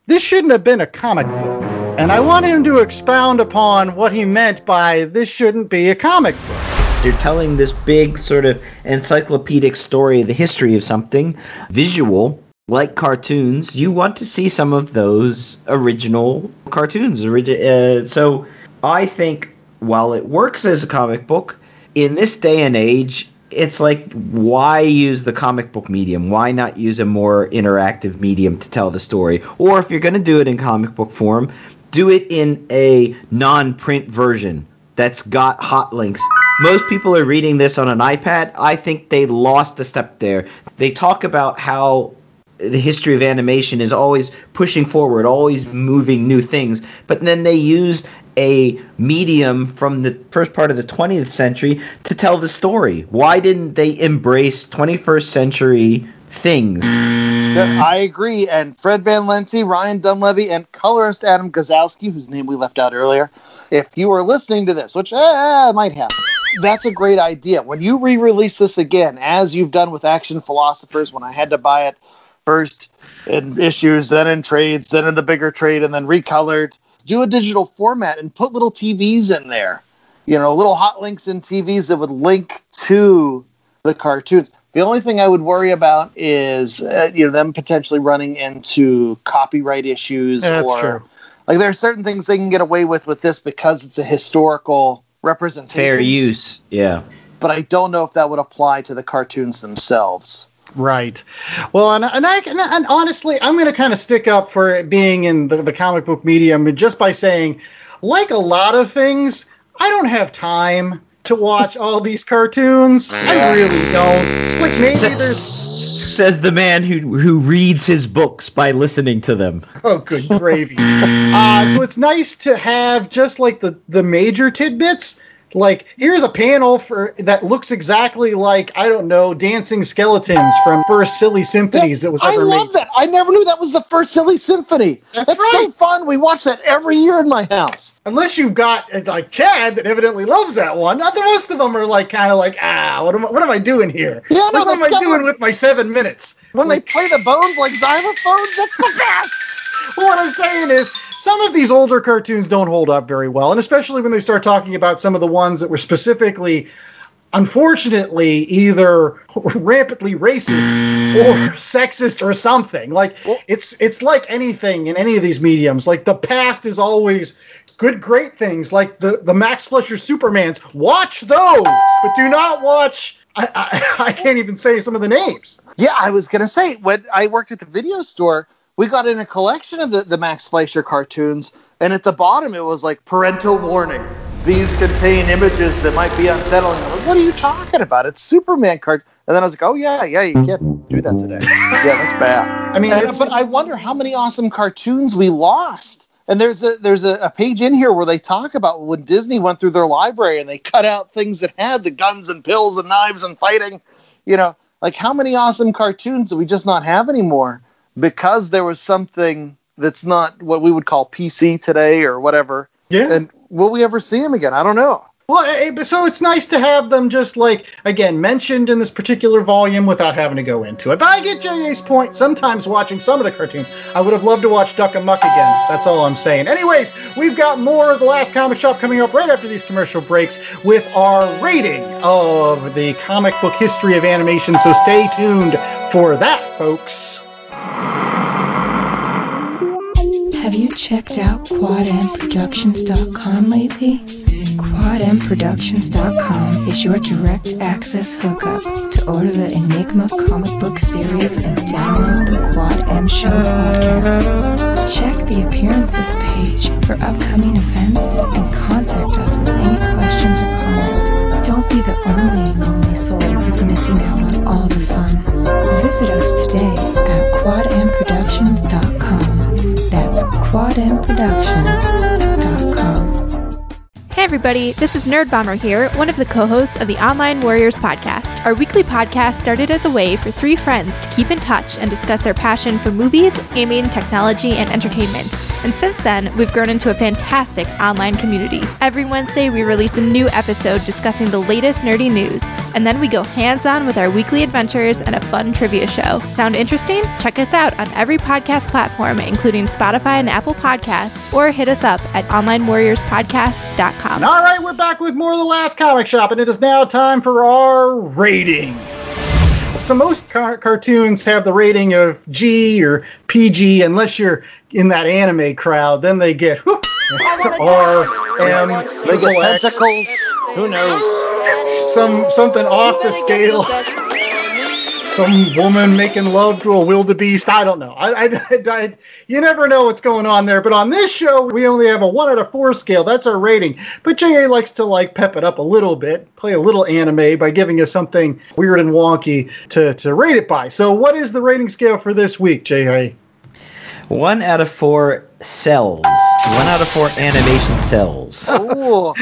[SPEAKER 2] This shouldn't have been a comic book. And I want him to expound upon what he meant by this shouldn't be a comic book.
[SPEAKER 3] You're telling this big sort of encyclopedic story, of the history of something, visual, like cartoons. You want to see some of those original cartoons. Uh, so I think while it works as a comic book, in this day and age, it's like why use the comic book medium? Why not use a more interactive medium to tell the story? Or if you're going to do it in comic book form, do it in a non-print version that's got hot links most people are reading this on an iPad. I think they lost a step there. They talk about how the history of animation is always pushing forward, always moving new things, but then they used a medium from the first part of the 20th century to tell the story. Why didn't they embrace 21st century things?
[SPEAKER 4] I agree. And Fred Van Lente, Ryan Dunleavy, and colorist Adam Guzowski, whose name we left out earlier, if you are listening to this, which eh, might happen, that's a great idea. When you re release this again, as you've done with Action Philosophers, when I had to buy it first in issues, then in trades, then in the bigger trade, and then recolored, do a digital format and put little TVs in there. You know, little hot links in TVs that would link to the cartoons. The only thing I would worry about is uh, you know them potentially running into copyright issues.
[SPEAKER 2] That's
[SPEAKER 4] or,
[SPEAKER 2] true.
[SPEAKER 4] Like there are certain things they can get away with with this because it's a historical representation.
[SPEAKER 3] Fair use. Yeah.
[SPEAKER 4] But I don't know if that would apply to the cartoons themselves.
[SPEAKER 2] Right. Well, and, and, I, and, and honestly, I'm going to kind of stick up for it being in the, the comic book medium just by saying, like a lot of things, I don't have time to watch all these cartoons. I really don't. Like maybe there's
[SPEAKER 3] Says the man who who reads his books by listening to them.
[SPEAKER 2] oh good gravy. Uh, so it's nice to have just like the the major tidbits. Like here's a panel for that looks exactly like I don't know dancing skeletons from first silly symphonies that was ever I
[SPEAKER 4] love
[SPEAKER 2] made.
[SPEAKER 4] that. I never knew that was the first Silly Symphony.
[SPEAKER 2] That's
[SPEAKER 4] That's so fun. We watch that every year in my house.
[SPEAKER 2] Unless you've got uh, like Chad that evidently loves that one. Not the most of them are like kind of like ah what am I, what am I doing here?
[SPEAKER 4] Yeah, no,
[SPEAKER 2] what am I doing with my seven minutes?
[SPEAKER 4] When they play the bones like xylophones, that's the best.
[SPEAKER 2] Well, what I'm saying is, some of these older cartoons don't hold up very well, and especially when they start talking about some of the ones that were specifically, unfortunately, either rampantly racist or mm. sexist or something. Like it's it's like anything in any of these mediums. Like the past is always good, great things, like the the Max Fleischer Supermans. Watch those, but do not watch. I, I, I can't even say some of the names.
[SPEAKER 4] Yeah, I was gonna say when I worked at the video store, we got in a collection of the, the Max Fleischer cartoons, and at the bottom it was like parental warning. These contain images that might be unsettling. I'm like, what are you talking about? It's Superman card. And then I was like, oh yeah, yeah, you can't do that today. yeah, that's bad.
[SPEAKER 2] I mean,
[SPEAKER 4] And- but I wonder how many awesome cartoons we lost. And there's a there's a, a page in here where they talk about when Disney went through their library and they cut out things that had the guns and pills and knives and fighting. You know, like how many awesome cartoons do we just not have anymore because there was something that's not what we would call PC today or whatever.
[SPEAKER 2] Yeah.
[SPEAKER 4] And will we ever see them again? I don't know.
[SPEAKER 2] Well, eh, so it's nice to have them just like again mentioned in this particular volume without having to go into it. But I get JA's point. Sometimes watching some of the cartoons, I would have loved to watch Duck and Muck again. That's all I'm saying. Anyways, we've got more of the Last Comic Shop coming up right after these commercial breaks with our rating of the comic book history of animation. So stay tuned for that, folks.
[SPEAKER 6] Have you checked out QuadMProductions.com lately? QuadMProductions.com is your direct access hookup to order the Enigma comic book series and download the Quad M Show podcast. Check the appearances page for upcoming events and contact us with any questions or comments. Be the only lonely soul who's missing out on all the fun. Visit us today at quadmproductions.com. That's quadmproductions.com.
[SPEAKER 7] Hey everybody, this is Nerd Bomber here, one of the co-hosts of the Online Warriors podcast. Our weekly podcast started as a way for three friends to keep in touch and discuss their passion for movies, gaming, technology, and entertainment. And since then, we've grown into a fantastic online community. Every Wednesday, we release a new episode discussing the latest nerdy news, and then we go hands-on with our weekly adventures and a fun trivia show. Sound interesting? Check us out on every podcast platform, including Spotify and Apple Podcasts, or hit us up at onlinewarriorspodcast.com.
[SPEAKER 2] All right, we're back with more of the Last Comic Shop, and it is now time for our ratings. So most car- cartoons have the rating of G or PG, unless you're in that anime crowd. Then they get whoop, R, M,
[SPEAKER 4] They get
[SPEAKER 2] triple X,
[SPEAKER 4] tentacles. Who knows?
[SPEAKER 2] some something off the scale. Some woman making love to a wildebeest. I don't know. I, I, I, you never know what's going on there. But on this show, we only have a one out of four scale. That's our rating. But JA likes to like pep it up a little bit, play a little anime by giving us something weird and wonky to, to rate it by. So, what is the rating scale for this week, JA?
[SPEAKER 3] One out of four cells. One out of four animation cells.
[SPEAKER 4] Ooh.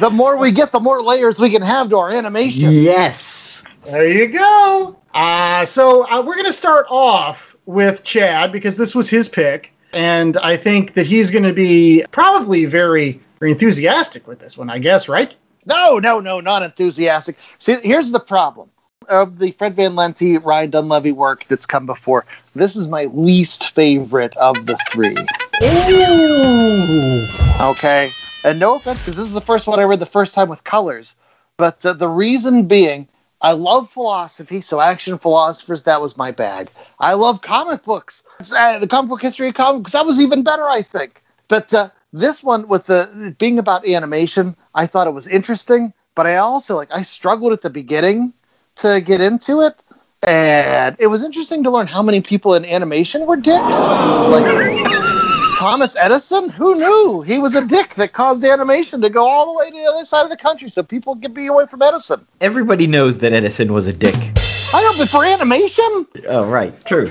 [SPEAKER 4] the more we get, the more layers we can have to our animation.
[SPEAKER 3] Yes.
[SPEAKER 2] There you go. Uh, so uh, we're going to start off with Chad because this was his pick. And I think that he's going to be probably very, very enthusiastic with this one, I guess, right?
[SPEAKER 4] No, no, no, not enthusiastic. See, here's the problem of the Fred Van Lente, Ryan Dunleavy work that's come before. This is my least favorite of the three.
[SPEAKER 2] Ooh.
[SPEAKER 4] Okay. And no offense, because this is the first one I read the first time with colors. But uh, the reason being, I love philosophy, so action philosophers, that was my bag. I love comic books. Uh, the comic book history of comics, that was even better, I think. But uh, this one, with the being about animation, I thought it was interesting. But I also, like, I struggled at the beginning to get into it. And it was interesting to learn how many people in animation were dicks. Like, Thomas Edison? Who knew? He was a dick that caused animation to go all the way to the other side of the country so people could be away from Edison.
[SPEAKER 3] Everybody knows that Edison was a dick.
[SPEAKER 4] I know, but for animation?
[SPEAKER 3] Oh, right. True.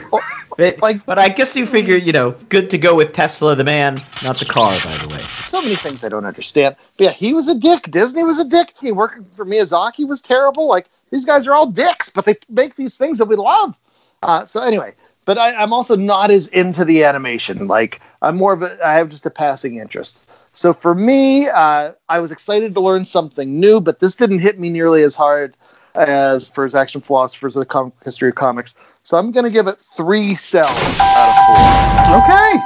[SPEAKER 3] But,
[SPEAKER 4] Like-
[SPEAKER 3] but I guess you figure, you know, good to go with Tesla, the man, not the car, by the way.
[SPEAKER 4] So many things I don't understand. But yeah, he was a dick. Disney was a dick. He working for Miyazaki was terrible. Like, these guys are all dicks, but they make these things that we love. Uh, so anyway, but I, I'm also not as into the animation. Like, I'm more of a, I have just a passing interest. So for me, uh, I was excited to learn something new, but this didn't hit me nearly as hard as for his action philosophers of the comic history of comics. So I'm going to give it three cells out of four.
[SPEAKER 2] Okay.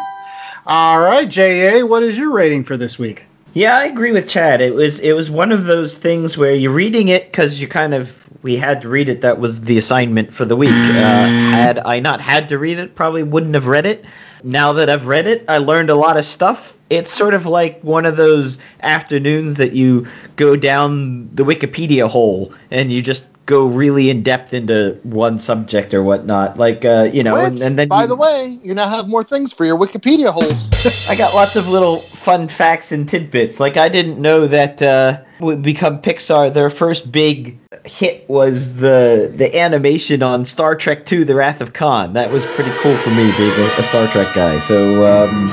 [SPEAKER 2] All right, JA, what is your rating for this week?
[SPEAKER 3] Yeah, I agree with Chad. It was it was one of those things where you're reading it because you kind of we had to read it. That was the assignment for the week. Uh, had I not had to read it, probably wouldn't have read it. Now that I've read it, I learned a lot of stuff. It's sort of like one of those afternoons that you go down the Wikipedia hole and you just go really in depth into one subject or whatnot. Like uh, you know,
[SPEAKER 4] Which,
[SPEAKER 3] and, and then
[SPEAKER 4] by
[SPEAKER 3] you-
[SPEAKER 4] the way, you now have more things for your Wikipedia holes.
[SPEAKER 3] I got lots of little fun facts and tidbits. Like I didn't know that uh, would become Pixar. Their first big hit was the the animation on Star Trek II: The Wrath of Khan. That was pretty cool for me, being a, a Star Trek guy. So, um,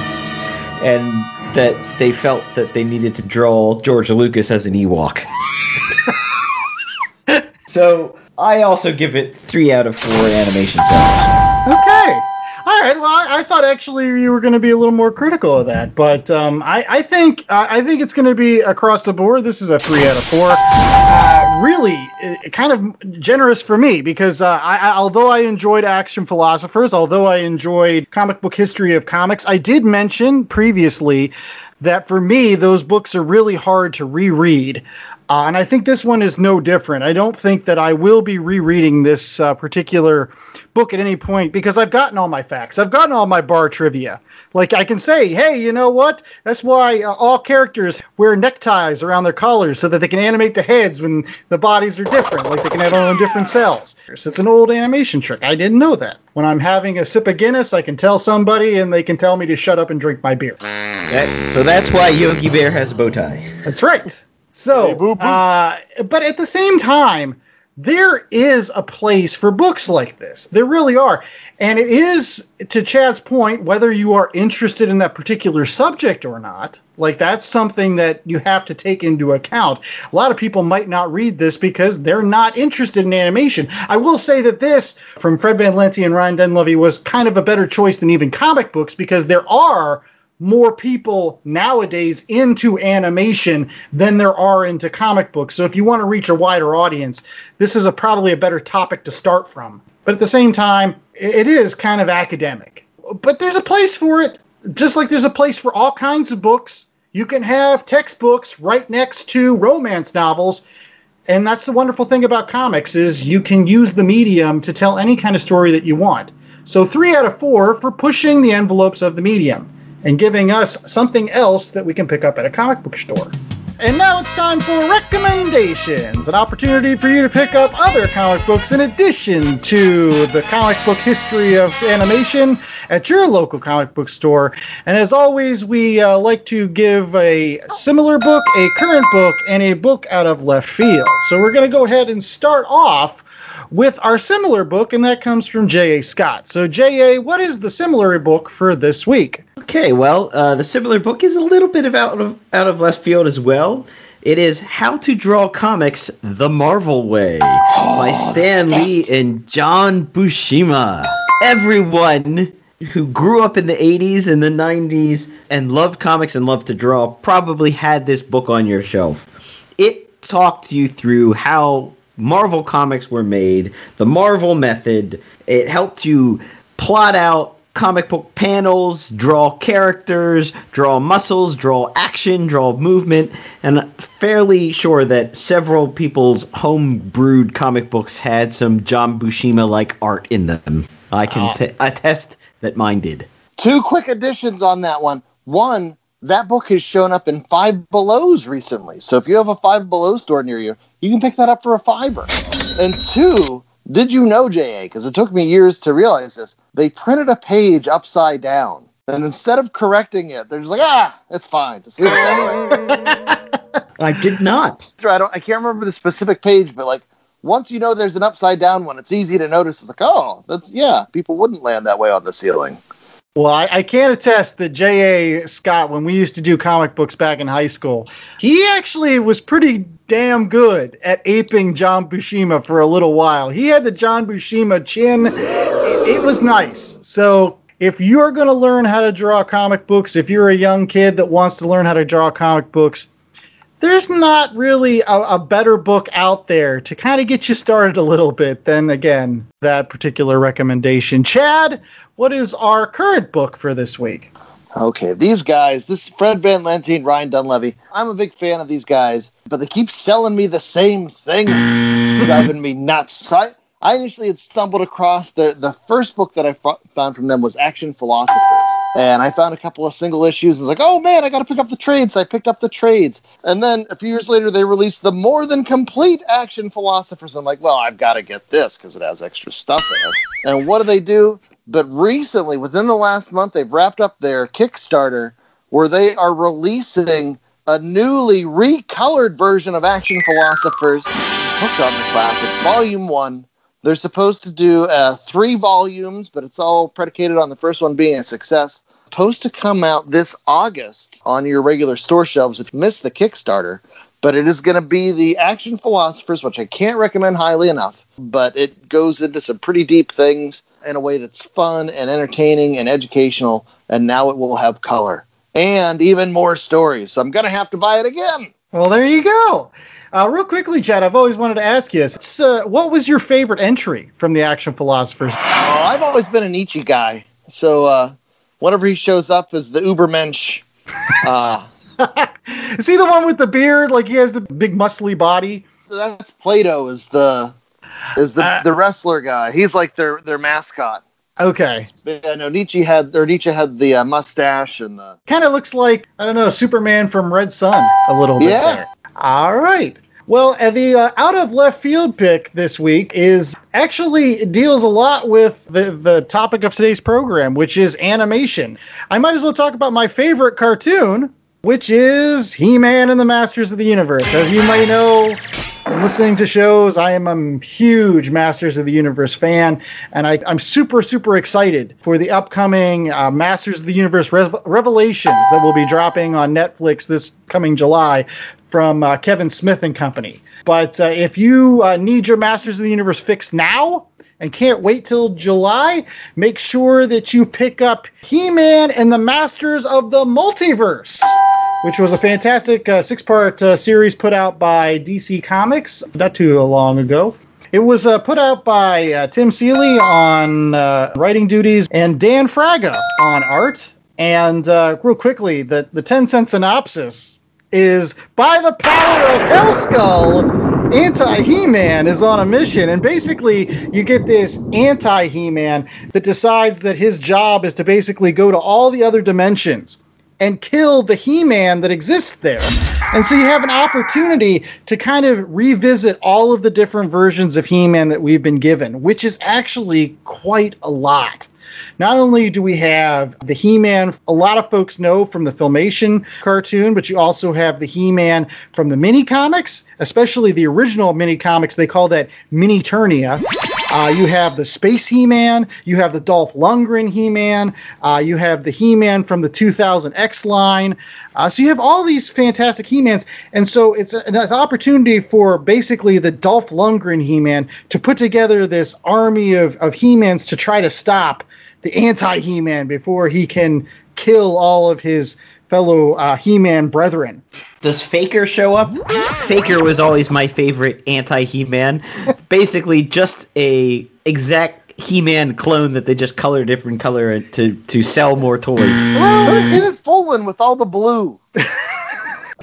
[SPEAKER 3] and that they felt that they needed to draw George Lucas as an Ewok. so I also give it three out of four animation cells.
[SPEAKER 2] Okay. All right. Well, I, I thought actually you were going to be a little more critical of that, but um, I, I think uh, I think it's going to be across the board. This is a three out of four. Uh, really, uh, kind of generous for me because uh, I, although I enjoyed Action Philosophers, although I enjoyed Comic Book History of Comics, I did mention previously that for me those books are really hard to reread. Uh, and I think this one is no different. I don't think that I will be rereading this uh, particular book at any point because I've gotten all my facts. I've gotten all my bar trivia. Like I can say, hey, you know what? That's why uh, all characters wear neckties around their collars so that they can animate the heads when the bodies are different. Like they can have their own different cells. It's an old animation trick. I didn't know that. When I'm having a sip of Guinness, I can tell somebody and they can tell me to shut up and drink my beer.
[SPEAKER 3] That- so that's why Yogi Bear has a bow tie.
[SPEAKER 2] That's right. So,
[SPEAKER 4] Hey, boo, boo.
[SPEAKER 2] uh, but at the same time, there is a place for books like this. There really are. And it is, to Chad's point, whether you are interested in that particular subject or not, like that's something that you have to take into account. A lot of people might not read this because they're not interested in animation. I will say that this, from Fred Van Lente and Ryan Dunleavy, was kind of a better choice than even comic books because there are more people nowadays into animation than there are into comic books. So if you want to reach a wider audience, this is a probably a better topic to start from. But at the same time, it is kind of academic. But there's a place for it, just like there's a place for all kinds of books. You can have textbooks right next to romance novels. And that's the wonderful thing about comics is you can use the medium to tell any kind of story that you want. So 3 out of 4 for pushing the envelopes of the medium and giving us something else that we can pick up at a comic book store. And now it's time for recommendations, an opportunity for you to pick up other comic books in addition to the comic book history of animation at your local comic book store. And as always, we uh, like to give a similar book, a current book, and a book out of left field. So we're going to go ahead and start off with our similar book, and that comes from J.A. Scott. So, J.A., what is the similar book for this week?
[SPEAKER 3] Okay, well, uh, the similar book is a little bit of out of out of left field as well. It is How to Draw Comics the Marvel Way by Stan Lee and John Buscema. Everyone who grew up in the 80s and the 90s and loved comics and loved to draw probably had this book on your shelf. It talked you through how Marvel comics were made, the Marvel method. It helped you plot out comic book panels, draw characters, draw muscles, draw action, draw movement, and I'm fairly sure that several people's home brewed comic books had some John Buscema like art in them. I can ah.
[SPEAKER 4] Oh.
[SPEAKER 3] t- attest that mine did.
[SPEAKER 4] Two quick additions on that one. One, that book has shown up in Five Belows recently. So if you have a Five Below store near you, you can pick that up for a fiver. And two, did you know, JA? Because it took me years to realize this. They printed a page upside down. And instead of correcting it, they're just like, ah, it's fine. Just leave it that way.
[SPEAKER 3] I did not.
[SPEAKER 4] I don't I can't remember the specific page, but like once you know there's an upside down one, it's easy to notice. It's like, oh, that's yeah, people wouldn't land that way on the ceiling.
[SPEAKER 2] Well, I, I can attest that J.A. Scott, when we used to do comic books back in high school, he actually was pretty damn good at aping John Buscema for a little while. He had the John Buscema chin. It, it was nice. So if you're going to learn how to draw comic books, if you're a young kid that wants to learn how to draw comic books, there's not really a, a better book out there to kind of get you started a little bit than, again, that particular recommendation. Chad, what is our current book for this week?
[SPEAKER 4] Okay, these guys, this is Fred Van Lente and Ryan Dunleavy. I'm a big fan of these guys, but they keep selling me the same thing. It's driving me nuts. So I, I initially had stumbled across the, the first book that I found from them was Action Philosophers. And I found a couple of single issues was like, oh man, I got to pick up the trades. So I picked up the trades. And then a few years later, they released the more than complete Action Philosophers. I'm like, well, I've got to get this because it has extra stuff in it. And what do they do? But recently, within the last month, they've wrapped up their Kickstarter where they are releasing a newly recolored version of Action Philosophers, Hooked on the Classics, Volume 1. They're supposed to do uh, three volumes, but it's all predicated on the first one being a success. Supposed to come out this August on your regular store shelves if you missed the Kickstarter. But it is going to be the Action Philosophers, which I can't recommend highly enough. But it goes into some pretty deep things in a way that's fun and entertaining and educational. And now it will have color and even more stories. So I'm going to have to buy it again.
[SPEAKER 2] Well, there you go. Uh, real quickly, Chad, I've always wanted to ask you, uh, what was your favorite entry from the Action Philosophers?
[SPEAKER 4] Oh, I've always been a Nietzsche guy. So uh, whenever he shows up as the Ubermensch, uh,
[SPEAKER 2] Is he the one with the beard? Like he has the big muscly body?
[SPEAKER 4] that's Plato is the is the,
[SPEAKER 2] Uh,
[SPEAKER 4] the wrestler guy. He's like their their mascot.
[SPEAKER 2] Okay.
[SPEAKER 4] But, yeah, no, Nietzsche had or Nietzsche had the uh, mustache and the
[SPEAKER 2] Kind of looks like, I don't know, Superman from Red Sun a little bit
[SPEAKER 4] Yeah.
[SPEAKER 2] there. All right. Well, the uh, out of left field pick this week is actually deals a lot with the, the topic of today's program, which is animation. I might as well talk about my favorite cartoon, which is He Man and the Masters of the Universe. As you may know, listening to shows, I am a huge Masters of the Universe fan, and I, I'm super, super excited for the upcoming uh, Masters of the Universe Rev- Revelations that will be dropping on Netflix this coming July from uh, Kevin Smith and Company. But uh, if you uh, need your Masters of the Universe fix now and can't wait till July, make sure that you pick up He Man and the Masters of the Multiverse which was a fantastic uh, six part uh, series put out by DC Comics not too long ago. It was uh, put out by uh, Tim Seeley on uh, writing duties and Dan Fraga on art. And uh, real quickly, the, the 10 cent synopsis is by the power of Hellskull, anti He Man is on a mission. And basically, you get this anti He Man that decides that his job is to basically go to all the other dimensions and kill the He-Man that exists there. And so you have an opportunity to kind of revisit all of the different versions of He Man that we've been given, which is actually quite a lot. Not only do we have the He Man, a lot of folks know from the Filmation cartoon, but you also have the He Man from the mini comics, especially the original mini comics. They call that Mini Turnia. Uh, you have the Space He Man, you have the Dolph Lundgren He Man, uh, you have the He Man from the 2000 X line. Uh, so you have all these fantastic He Mans. And so it's an opportunity for basically the Dolph Lundgren He Man to put together this army of, of He Mans to try to stop the anti He Man before he can kill all of his fellow uh, He Man brethren.
[SPEAKER 3] Does Faker show up? Faker was always my favorite anti He Man. Basically, just a exact He Man clone that they just color different color to to sell more toys.
[SPEAKER 4] Where's his full one with all the blue?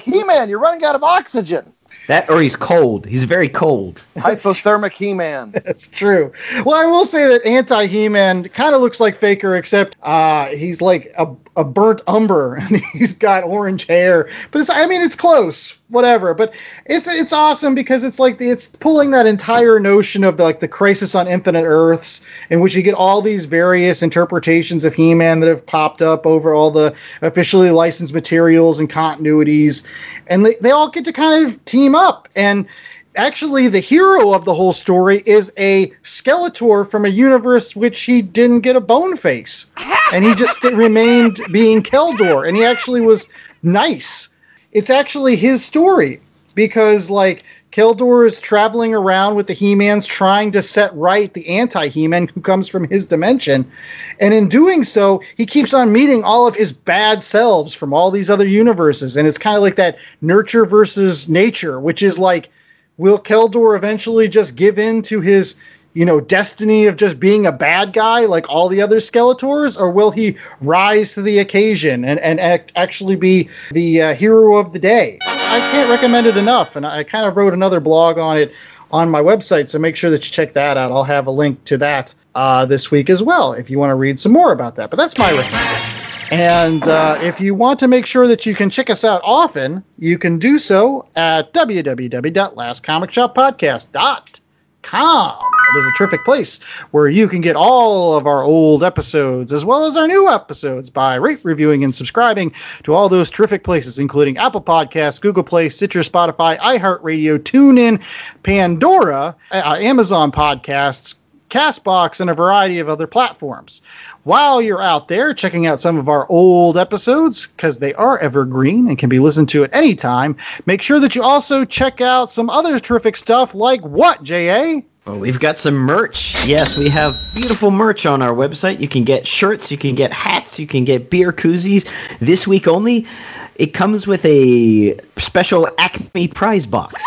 [SPEAKER 4] He Man, you're running out of oxygen.
[SPEAKER 3] That or he's cold. He's very cold.
[SPEAKER 4] Hypothermic He Man.
[SPEAKER 2] That's true. Well, I will say that anti He Man kind of looks like Faker, except uh, he's like a, a burnt umber and he's got orange hair. But it's, I mean, it's close. Whatever. But it's it's awesome because it's like it's pulling that entire notion of the, like the Crisis on Infinite Earths, in which you get all these various interpretations of He Man that have popped up over all the officially licensed materials and continuities, and they, they all get to kind of team up. And actually the hero of the whole story is a skeletor from a universe which he didn't get a bone face. And he just remained being keldor. And he actually was nice it's actually his story because like keldor is traveling around with the he-mans trying to set right the anti-he-man who comes from his dimension. And in doing so he keeps on meeting all of his bad selves from all these other universes. And it's kind of like that nurture versus nature which is like will Keldor eventually just give in to his, you know, destiny of just being a bad guy like all the other Skeletors, or will he rise to the occasion and, and act, actually be the uh, hero of the day? I can't recommend it enough, and I kind of wrote another blog on it on my website, so make sure that you check that out. I'll have a link to that uh, this week as well if you want to read some more about that. But that's my recommendation. And uh, if you want to make sure that you can check us out often, you can do so at www.lastcomicshoppodcast.com. It is a terrific place where you can get all of our old episodes as well as our new episodes by rate, reviewing, and subscribing to all those terrific places, including Apple Podcasts, Google Play, Stitcher, Spotify, iHeartRadio, TuneIn, Pandora, uh, Amazon Podcasts, Castbox, and a variety of other platforms. While you're out there checking out some of our old episodes, because they are evergreen and can be listened to at any time, make sure that you also check out some other terrific stuff like what, J.A.?
[SPEAKER 3] Well, we've got some merch. Yes, we have beautiful merch on our website. You can get shirts, you can get hats, you can get beer koozies. This week only, it comes with a special Acme prize box.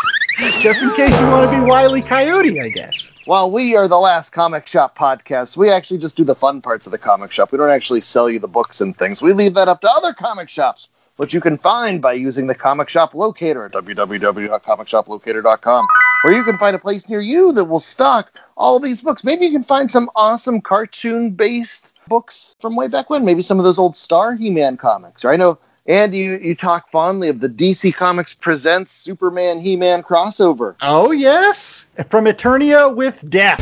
[SPEAKER 2] Just in case you want to be Wiley Coyote, I guess.
[SPEAKER 4] While we are the last comic shop podcast, we actually just do the fun parts of the comic shop. We don't actually sell you the books and things. We leave that up to other comic shops, which you can find by using the comic shop locator at www.comicshoplocator.com, where you can find a place near you that will stock all these books. Maybe you can find some awesome cartoon based books from way back when. Maybe some of those old Star He Man comics. Or I know and you, you talk fondly of the DC Comics Presents Superman He Man crossover.
[SPEAKER 2] Oh, yes. From Eternia with Death.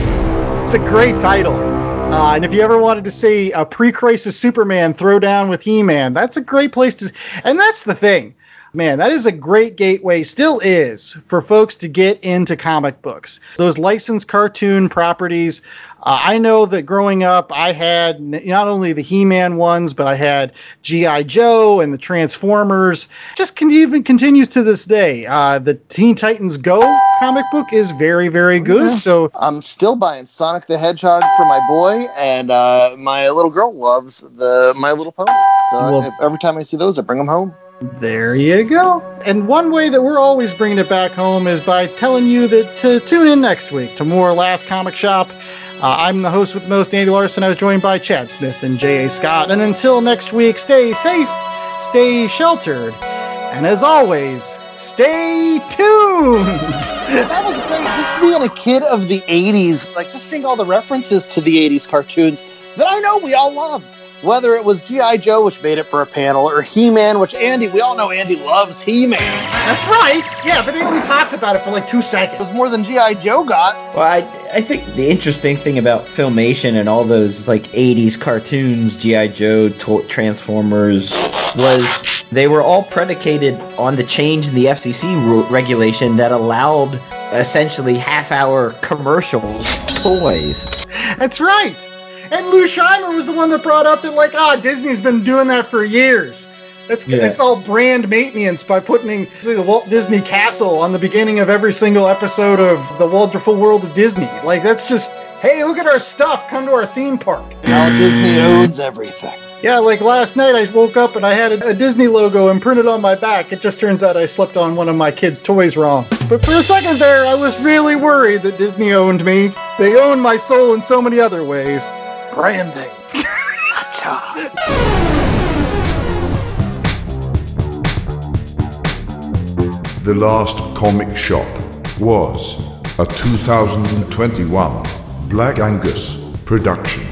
[SPEAKER 2] It's a great title. Uh, and if you ever wanted to see a pre crisis Superman throw down with He Man, that's a great place to. And that's the thing. Man, that is a great gateway, still is, for folks to get into comic books. Those licensed cartoon properties. Uh, I know that growing up, I had not only the He Man ones, but I had G.I. Joe and the Transformers. Just can, even continues to this day. Uh, the Teen Titans Go comic book is very, very good.
[SPEAKER 4] Yeah.
[SPEAKER 2] So
[SPEAKER 4] I'm still buying Sonic the Hedgehog for my boy, and uh, my little girl loves the My Little Pony. So
[SPEAKER 2] Well-
[SPEAKER 4] every time I see those, I bring them home.
[SPEAKER 2] There you go. And one way that we're always bringing it back home is by telling you that to tune in next week to more Last Comic Shop. Uh, I'm the host with most, Andy Larson. I was joined by Chad Smith and J.A. Scott. And until next week, stay safe, stay sheltered, and as always, stay tuned.
[SPEAKER 4] that was great. Just being a kid of the 80s, like just seeing all the references to the 80s cartoons that I know we all love. Whether it was G.I. Joe, which made it for a panel, or He Man, which Andy, we all know Andy loves He Man.
[SPEAKER 2] That's right. Yeah, but they only talked about it for like two seconds.
[SPEAKER 4] It was more than G.I. Joe got.
[SPEAKER 3] Well, I, I think the interesting thing about filmation and all those like 80s cartoons, G.I. Joe, to- Transformers, was they were all predicated on the change in the FCC ru- regulation that allowed essentially half hour commercials toys.
[SPEAKER 2] That's right. And Lou Scheimer was the one that brought up that like, ah, Disney's been doing that for years. That's
[SPEAKER 3] Yeah.
[SPEAKER 2] it's all brand maintenance by putting the Walt Disney Castle on the beginning of every single episode of the Wonderful World of Disney. Like that's just, hey, look at our stuff. Come to our theme park.
[SPEAKER 4] Now Disney owns everything.
[SPEAKER 2] Yeah, like last night I woke up and I had a, a Disney logo imprinted on my back. It just turns out I slept on one of my kids' toys wrong. But for a second there, I was really worried that Disney owned me. They own my soul in so many other ways.
[SPEAKER 4] Branding.
[SPEAKER 1] The Last Comic Shop was a 2021 Black Angus production.